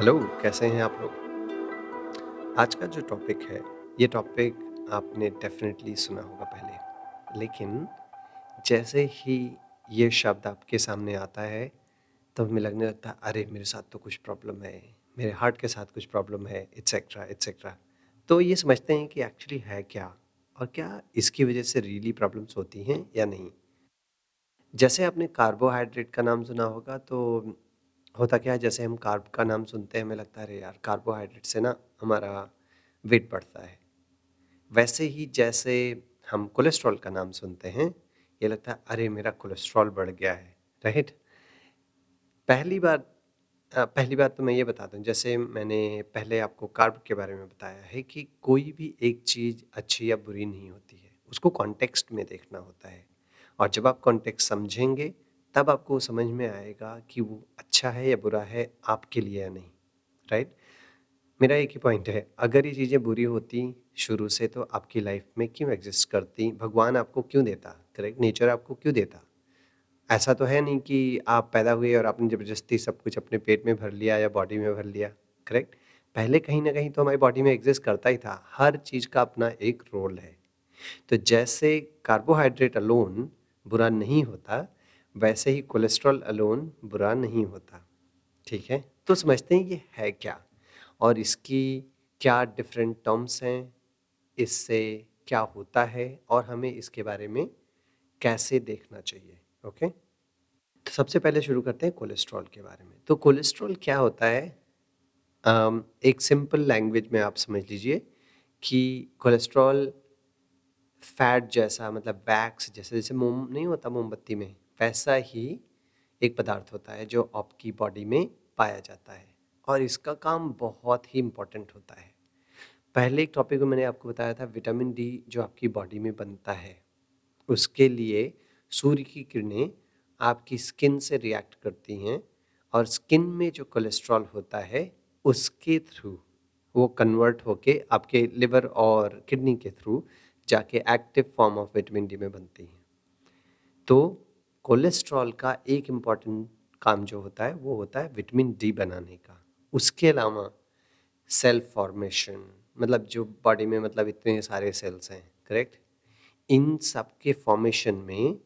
Hello, कैसे हैं आप लोग? आज का जो टॉपिक है, ये टॉपिक आपने डेफ़िनेटली सुना होगा पहले। लेकिन जैसे ही ये शब्द आपके सामने आता है, तब तो हमें लगने लगता है, अरे! मेरे साथ तो कुछ प्रॉब्लम है, मेरे हार्ट के साथ कुछ प्रॉब्लम है, एटसेट्रा, एटसेट्रा। तो ये समझते हैं कि एक्चुअली है क्या? और क्या इसकी वज़ह से रियली प्रॉब्लम्स होती हैं या नहीं? जैसे आपने कार्बोहाइड्रेट का नाम सुना होगा तो होता क्या है, जैसे हम कार्ब का नाम सुनते हैं, हमें लगता है, अरे यार, कार्बोहाइड्रेट से ना हमारा वेट बढ़ता है। वैसे ही जैसे हम कोलेस्ट्रॉल का नाम सुनते हैं, ये लगता है, अरे, मेरा कोलेस्ट्रॉल बढ़ गया है। राइट पहली बार पहली बात तो मैं ये बता दूँ जैसे मैंने पहले आपको कार्ब के बारे में बताया है कि कोई भी एक चीज़ अच्छी या बुरी नहीं होती है, उसको कॉन्टेक्स्ट में देखना होता है। और जब आप कॉन्टेक्स्ट समझेंगे तब आपको समझ में आएगा कि वो अच्छा है या बुरा है आपके लिए या नहीं राइट मेरा एक ही पॉइंट है, अगर ये चीज़ें बुरी होती शुरू से तो आपकी लाइफ में क्यों एग्जिस्ट करती? भगवान आपको क्यों देता? करेक्ट नेचर आपको क्यों देता? ऐसा तो है नहीं कि आप पैदा हुए और आपने ज़बरदस्ती सब कुछ अपने पेट में भर लिया या बॉडी में भर लिया करेक्ट पहले कहीं ना कहीं तो हमारी बॉडी में एग्जिस्ट करता ही था, हर चीज़ का अपना एक रोल है। तो जैसे कार्बोहाइड्रेट अलोन बुरा नहीं होता वैसे ही कोलेस्ट्रॉल अलोन बुरा नहीं होता ठीक है? तो समझते हैं ये है क्या? और इसकी क्या डिफरेंट टर्म्स हैं? इससे क्या होता है? और हमें इसके बारे में कैसे देखना चाहिए ओके? तो सबसे पहले शुरू करते हैं कोलेस्ट्रॉल के बारे में। तो कोलेस्ट्रॉल क्या होता है? अम, एक सिंपल लैंग्वेज में आप समझ लीजिए कि कोलेस्ट्रॉल फैट जैसा मतलब वैक्स जैसे जैसे मोम नहीं होता मोमबत्ती में? वैसा ही एक पदार्थ होता है जो आपकी बॉडी में पाया जाता है और इसका काम बहुत ही इम्पोर्टेंट होता है। पहले एक टॉपिक में मैंने आपको बताया था विटामिन डी जो आपकी बॉडी में बनता है, उसके लिए सूर्य की किरणें आपकी स्किन से रिएक्ट करती हैं और स्किन में जो कोलेस्ट्रॉल होता है, उसके थ्रू वो कन्वर्ट होके आपके लिवर और किडनी के थ्रू जाके active form of vitamin D में बनती हैं। तो कोलेस्ट्रॉल का एक इंपॉर्टेंट काम जो होता है, वो होता है विटामिन डी बनाने का। उसके अलावा सेल फॉर्मेशन मतलब जो बॉडी में मतलब इतने सारे सेल्स हैं करेक्ट इन सब के फॉर्मेशन में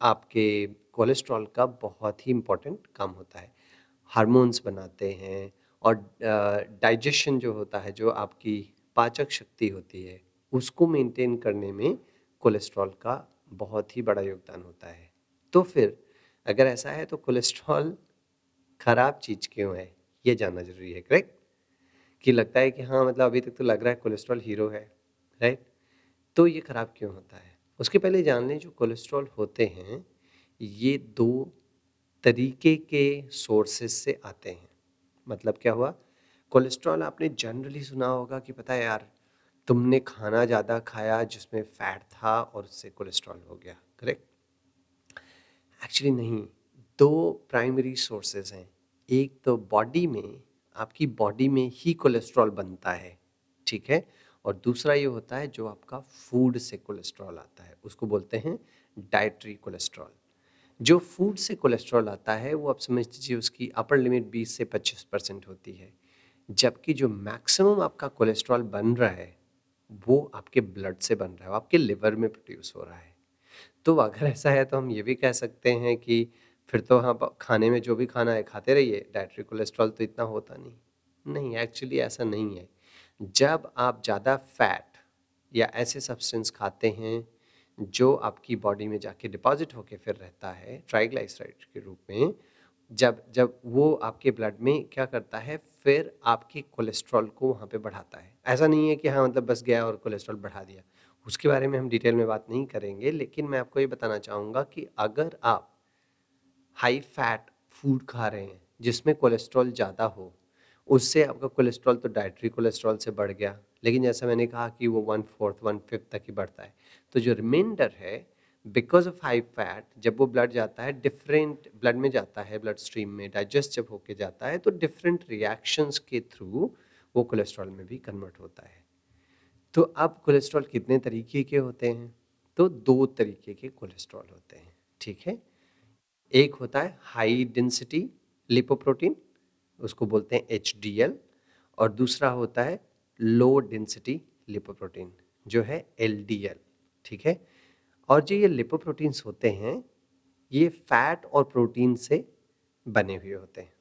आपके कोलेस्ट्रॉल का बहुत ही इम्पोर्टेंट काम होता है। हार्मोन्स बनाते हैं और डाइजेशन जो होता है, जो आपकी पाचक शक्ति होती है, उसको मेंटेन करने में कोलेस्ट्रॉल का बहुत ही बड़ा योगदान होता है। तो फिर अगर ऐसा है तो कोलेस्ट्रॉल खराब चीज़ क्यों है? ये जानना ज़रूरी है करेक्ट कि लगता है कि हाँ मतलब अभी तक तो लग रहा है कोलेस्ट्रॉल हीरो है राइट तो ये खराब क्यों होता है? उसके पहले जान लें, जो कोलेस्ट्रॉल होते हैं, ये दो तरीके के सोर्सेस से आते हैं। मतलब क्या हुआ? कोलेस्ट्रॉल आपने जनरली सुना होगा कि पता है यार, तुमने खाना ज़्यादा खाया जिसमें फैट था और उससे कोलेस्ट्रॉल हो गया करेक्ट एक्चुअली नहीं, दो प्राइमरी सोर्सेज हैं। एक तो बॉडी में, आपकी बॉडी में ही कोलेस्ट्रॉल बनता है, ठीक है? और दूसरा ये होता है जो आपका फ़ूड से कोलेस्ट्रॉल आता है, उसको बोलते हैं डाइट्री कोलेस्ट्रॉल जो फ़ूड से कोलेस्ट्रॉल आता है, वो आप समझ लीजिए उसकी अपर लिमिट 20 से 25 परसेंट होती है। जबकि जो मैक्सिमम आपका कोलेस्ट्रॉल बन रहा है, वो आपके ब्लड से बन रहा है आपके लिवर में प्रोड्यूस हो रहा है। तो अगर ऐसा है तो हम ये भी कह सकते हैं कि फिर तो हाँ खाने में जो भी खाना है खाते रहिए डाइट्री कोलेस्ट्रॉल तो इतना होता नहीं। नहीं एक्चुअली ऐसा नहीं है। जब आप ज़्यादा फैट या ऐसे सब्सटेंस खाते हैं, जो आपकी बॉडी में जाके डिपॉजिट होके फिर रहता है ट्राइग्लाइसराइड के रूप में, जब जब वो आपके ब्लड में क्या करता है, फिर आपके कोलेस्ट्रॉल को वहाँ पे बढ़ाता है। ऐसा नहीं है कि हाँ मतलब बस गया और कोलेस्ट्रॉल बढ़ा दिया। उसके बारे में हम डिटेल में बात नहीं करेंगे, लेकिन मैं आपको ये बताना चाहूँगा कि अगर आप हाई फैट फ़ूड खा रहे हैं, जिसमें कोलेस्ट्रॉल ज़्यादा हो, उससे आपका कोलेस्ट्रॉल तो डाइट्री कोलेस्ट्रॉल से बढ़ गया, लेकिन जैसा मैंने कहा कि वो वन फोर्थ वन फिफ्थ तक ही बढ़ता है तो जो रिमाइंडर है बिकॉज़ ऑफ़ हाई फैट जब वो ब्लड जाता है डिफरेंट ब्लड में जाता है ब्लड स्ट्रीम में डाइजेस्ट जब होके जाता है तो डिफरेंट रिएक्शंस के थ्रू वो कोलेस्ट्रॉल में भी कन्वर्ट होता है। तो अब कोलेस्ट्रॉल कितने तरीके के होते हैं? तो दो तरीके के कोलेस्ट्रॉल होते हैं, ठीक है? एक होता है हाई डेंसिटी लिपोप्रोटीन उसको बोलते हैं एचडीएल और दूसरा होता है लो डेंसिटी लिपोप्रोटीन जो है एलडीएल ठीक है? और जो ये लिपोप्रोटीन्स होते हैं, ये फैट और प्रोटीन से बने हुए होते हैं।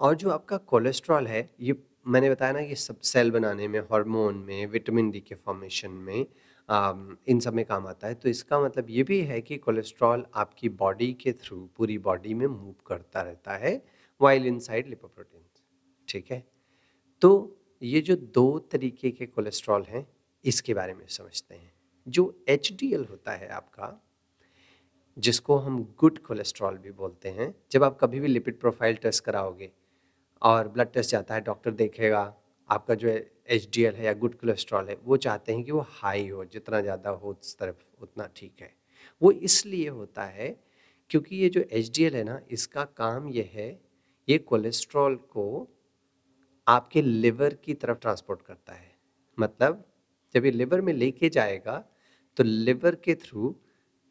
और जो आपका कोलेस्ट्रॉल है, ये मैंने बताया ना कि सब सेल बनाने में हार्मोन में विटामिन डी के फॉर्मेशन में आ, इन सब में काम आता है। तो इसका मतलब ये भी है कि कोलेस्ट्रॉल आपकी बॉडी के थ्रू पूरी बॉडी में मूव करता रहता है वाइल इनसाइड लिपोप्रोटीन ठीक है? तो ये जो दो तरीके के कोलेस्ट्रॉल हैं इसके बारे में समझते हैं। जो एचडीएल होता है आपका जिसको हम गुड कोलेस्ट्रॉल भी बोलते हैं जब आप कभी भी लिपिड प्रोफ़ाइल टेस्ट कराओगे और ब्लड टेस्ट जाता है डॉक्टर देखेगा, आपका जो एच डी एल है या गुड कोलेस्ट्रॉल है, वो चाहते हैं कि वो हाई हो, जितना ज़्यादा हो उस तरफ़, उतना ठीक है। वो इसलिए होता है क्योंकि ये जो एच डी एल है ना, इसका काम ये है, ये कोलेस्ट्रॉल को आपके लिवर की तरफ़ ट्रांसपोर्ट करता है। मतलब जब ये लिवर में लेके जाएगा तो लिवर के थ्रू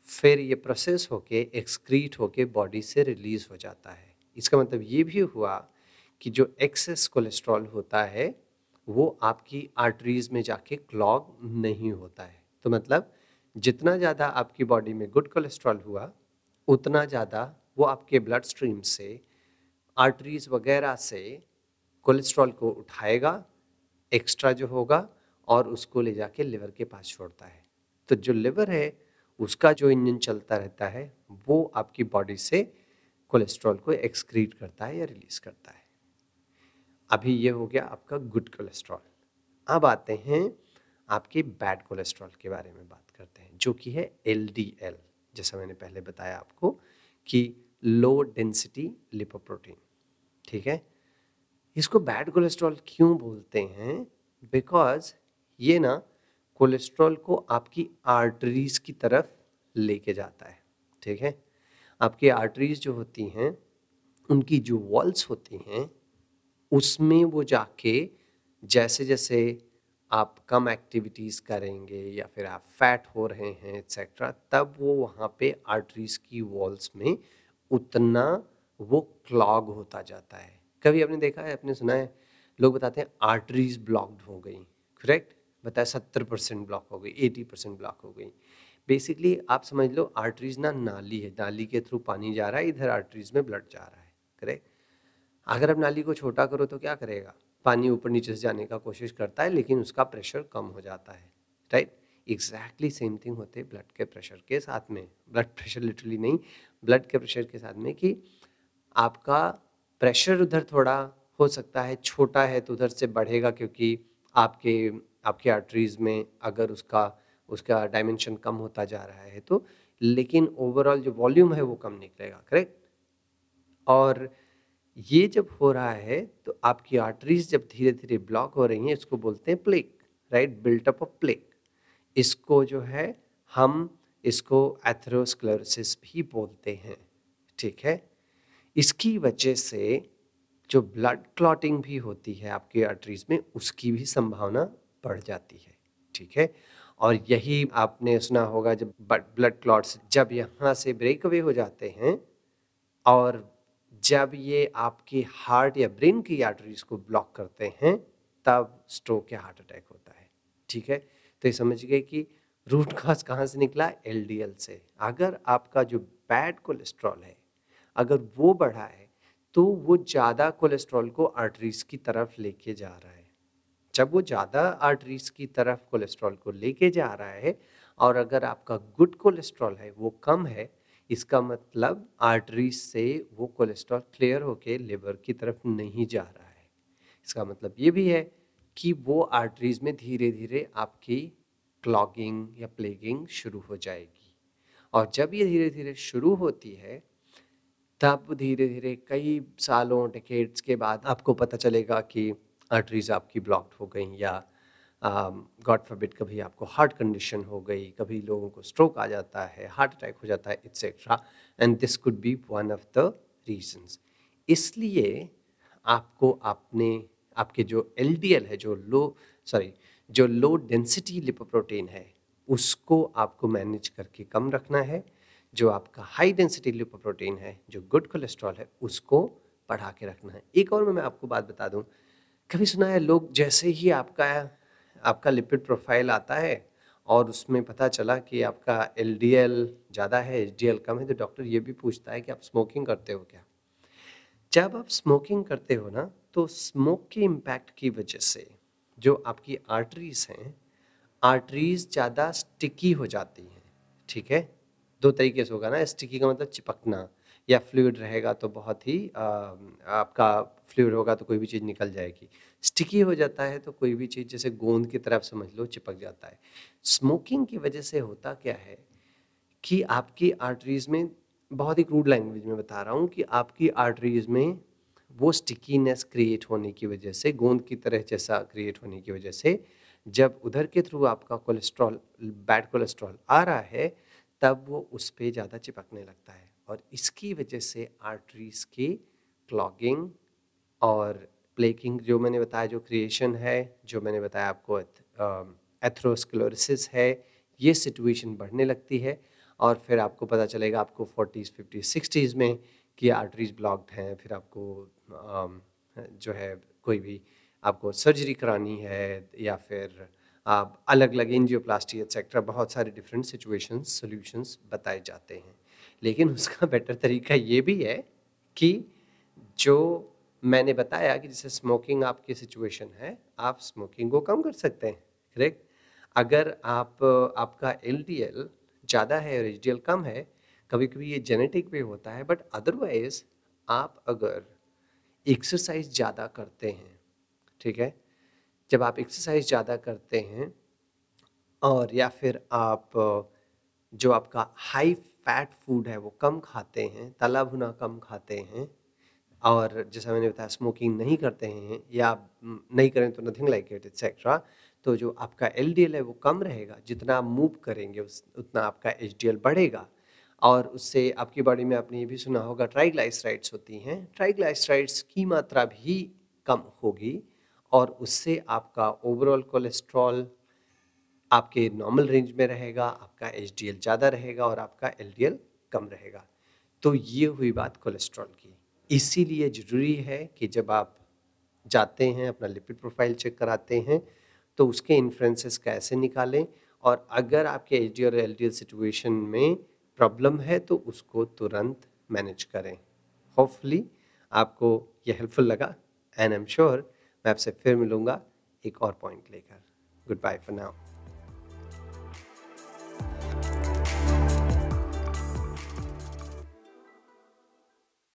फिर ये प्रोसेस होके एक्सक्रीट होके बॉडी से रिलीज़ हो जाता है। इसका मतलब ये भी हुआ कि जो एक्सेस कोलेस्ट्रॉल होता है, वो आपकी आर्टरीज में जाके क्लॉग नहीं होता है। तो मतलब जितना ज़्यादा आपकी बॉडी में गुड कोलेस्ट्रॉल हुआ, उतना ज़्यादा वो आपके ब्लड स्ट्रीम से आर्टरीज वगैरह से कोलेस्ट्रॉल को उठाएगा एक्स्ट्रा जो होगा और उसको ले जाके लिवर के पास छोड़ता है। तो जो लिवर है, उसका जो इंजन चलता रहता है, वो आपकी बॉडी से कोलेस्ट्रॉल को एक्सक्रीट करता है या रिलीज़ करता है। अभी ये हो गया आपका गुड कोलेस्ट्रॉल अब आते हैं आपके बैड कोलेस्ट्रॉल के बारे में बात करते हैं, जो कि है एल डी एल जैसा मैंने पहले बताया आपको कि लो डेंसिटी लिपोप्रोटीन ठीक है? इसको बैड कोलेस्ट्रॉल क्यों बोलते हैं? बिकॉज़ ये ना कोलेस्ट्रॉल को आपकी आर्टरीज की तरफ़ लेके जाता है, ठीक है? आपकी आर्टरीज जो होती हैं, उनकी जो वॉल्स होती हैं उसमें वो जाके जैसे जैसे आप कम एक्टिविटीज़ करेंगे या फिर आप फैट हो रहे हैं एक्सेट्रा तब वो वहाँ पे आर्टरीज की वॉल्स में उतना वो क्लॉग होता जाता है। कभी आपने देखा है, आपने सुना है? लोग बताते हैं आर्टरीज ब्लॉक्ड हो गई करेक्ट बताया सत्तर परसेंट ब्लॉक हो गई एटी परसेंट ब्लॉक हो गई। बेसिकली आप समझ लो आर्टरीज ना नाली है, नाली के थ्रू पानी जा रहा है, इधर आर्टरीज में ब्लड जा रहा है करेक्ट अगर आप नाली को छोटा करो तो क्या करेगा? पानी ऊपर नीचे से जाने का कोशिश करता है, लेकिन उसका प्रेशर कम हो जाता है राइट एग्जैक्टली सेम थिंग होते हैं ब्लड के प्रेशर के साथ में। ब्लड प्रेशर लिटरली नहीं ब्लड के प्रेशर के साथ में कि आपका प्रेशर उधर थोड़ा हो सकता है, छोटा है तो उधर से बढ़ेगा, क्योंकि आपके आपके आर्टरीज में अगर उसका उसका डायमेंशन कम होता जा रहा है तो। लेकिन ओवरऑल जो वॉल्यूम है वो कम निकलेगा करेक्ट और ये जब हो रहा है तो आपकी आर्टरीज जब धीरे धीरे ब्लॉक हो रही हैं, इसको बोलते हैं plaque right built up of plaque इसको जो है, हम इसको एथरोस्क्लेरोसिस भी बोलते हैं, ठीक है? इसकी वजह से जो ब्लड क्लॉटिंग भी होती है आपके आर्टरीज में, उसकी भी संभावना बढ़ जाती है, ठीक है? और यही आपने सुना होगा जब ब्लड क्लॉट्स जब यहाँ से ब्रेक अवे हो जाते हैं, और जब ये आपकी हार्ट या ब्रेन की आर्टरीज को ब्लॉक करते हैं, तब स्ट्रोक या हार्ट अटैक होता है। ठीक है? तो ये समझ गए कि रूट कॉज कहाँ से निकला? एलडीएल से। अगर आपका जो बैड कोलेस्ट्रॉल है, अगर वो बढ़ा है तो वो ज़्यादा कोलेस्ट्रॉल को आर्टरीज की तरफ़ लेके जा रहा है। जब वो ज़्यादा आर्टरीज की तरफ़ कोलेस्ट्रॉल को लेके जा रहा है, और अगर आपका गुड कोलेस्ट्रॉल है, वो कम है इसका मतलब आर्टरीज से वो कोलेस्ट्रॉल क्लियर होके लिवर की तरफ़ नहीं जा रहा है। इसका मतलब ये भी है कि वो आर्टरीज में धीरे धीरे आपकी क्लॉगिंग या प्लेगिंग शुरू हो जाएगी। और जब ये धीरे धीरे शुरू होती है, तब धीरे धीरे कई सालों टिकेट्स के बाद आपको पता चलेगा कि आर्टरीज आपकी ब्लॉक्ड हो गई या गॉड um, फॉरबिड कभी आपको हार्ट कंडीशन हो गई कभी लोगों को स्ट्रोक आ जाता है हार्ट अटैक हो जाता है etcetera and this could be one of the reasons इसलिए आपको आपने आपके जो LDL है जो लो सॉरी जो लो डेंसिटी लिपोप्रोटीन है उसको आपको मैनेज करके कम रखना है. जो आपका हाई डेंसिटी लिपोप्रोटीन है जो गुड कोलेस्ट्रॉल है उसको बढ़ा के रखना है. एक और मैं आपको बात बता दूँ. कभी सुना है लोग जैसे ही आपका आपका लिपिड प्रोफ़ाइल आता है और उसमें पता चला कि आपका एलडीएल ज़्यादा है एचडीएल कम है तो डॉक्टर ये भी पूछता है कि आप स्मोकिंग करते हो क्या? जब आप स्मोकिंग करते हो ना तो स्मोक के इम्पैक्ट की वजह से जो आपकी आर्टरीज हैं आर्टरीज ज़्यादा स्टिकी हो जाती हैं, ठीक है? दो तरीके से होगा ना स्टिकी का मतलब चिपकना या फ्लूड रहेगा तो बहुत ही आ, आपका फ्लूड होगा तो कोई भी चीज़ निकल जाएगी। स्टिकी हो जाता है तो कोई भी चीज़ जैसे गोंद की तरफ़ समझ लो चिपक जाता है। स्मोकिंग की वजह से होता क्या है कि आपकी आर्टरीज में बहुत ही क्रूड लैंग्वेज में बता रहा हूँ कि आपकी आर्टरीज में वो स्टिकीनेस क्रिएट होने की वजह से गोंद की तरह जैसा क्रिएट होने की वजह से जब उधर के थ्रू आपका कोलेस्ट्रॉल बैड कोलेस्ट्रॉल आ रहा है तब वो उस पर ज़्यादा चिपकने लगता है। और इसकी वजह से आर्टरीज की क्लॉगिंग और प्लेकिंग जो मैंने बताया, जो क्रिएशन है, जो मैंने बताया आपको एथ्रोस्क्लोरिसिस है, ये सिचुएशन बढ़ने लगती है और फिर आपको पता चलेगा आपको फोर्टीज़ फिफ्टीज़ सिक्सटीज़ में कि आर्टरीज ब्लॉक्ड हैं, फिर आपको जो है कोई भी आपको सर्जरी करानी है या फिर आप अलग अलग एनजियोप्लास्टी एक्सेट्रा बहुत सारे डिफरेंट सिचुएशंस सॉल्यूशंस बताए जाते हैं। लेकिन उसका बेटर तरीका ये भी है कि जो मैंने बताया कि जैसे स्मोकिंग आपकी सिचुएशन है, आप स्मोकिंग को कम कर सकते हैं करेक्ट अगर आप, आपका एलडीएल ज़्यादा है और एच कम है कभी कभी ये जेनेटिक भी होता है बट अदरवाइज़ आप अगर एक्सरसाइज ज़्यादा करते हैं, ठीक है? जब आप एक्सरसाइज ज़्यादा करते हैं और या फिर आप, जो आपका हाई फैट फ़ूड है, वो कम खाते हैं, तला भुना कम खाते हैं और जैसा मैंने बताया, स्मोकिंग नहीं करते हैं या नहीं करें तो नथिंग लाइक इट एक्सेट्रा तो जो आपका एलडीएल है, वो कम रहेगा। जितना आप मूव करेंगे, उस, उतना आपका एचडीएल बढ़ेगा। और उससे आपकी बॉडी में आपने ये भी सुना होगा ट्राइग्लाइसराइड्स होती हैं। ट्राइग्लाइसराइड्स की मात्रा भी कम होगी और उससे आपका ओवरऑल कोलेस्ट्रॉल आपके नॉर्मल रेंज में रहेगा, आपका एचडीएल ज़्यादा रहेगा और आपका एलडीएल कम रहेगा। तो ये हुई बात कोलेस्ट्रॉल की। इसीलिए ज़रूरी है कि जब आप जाते हैं, अपना लिपिड प्रोफ़ाइल चेक कराते हैं तो उसके इन्फ्लुएंसेस कैसे निकालें और अगर आपके एच और एल सिचुएशन में प्रॉब्लम है तो उसको तुरंत मैनेज करें। होपफुली आपको ये हेल्पफुल लगा एंड आई एम श्योर मैं आपसे फिर मिलूँगा एक और पॉइंट लेकर। Good bye for now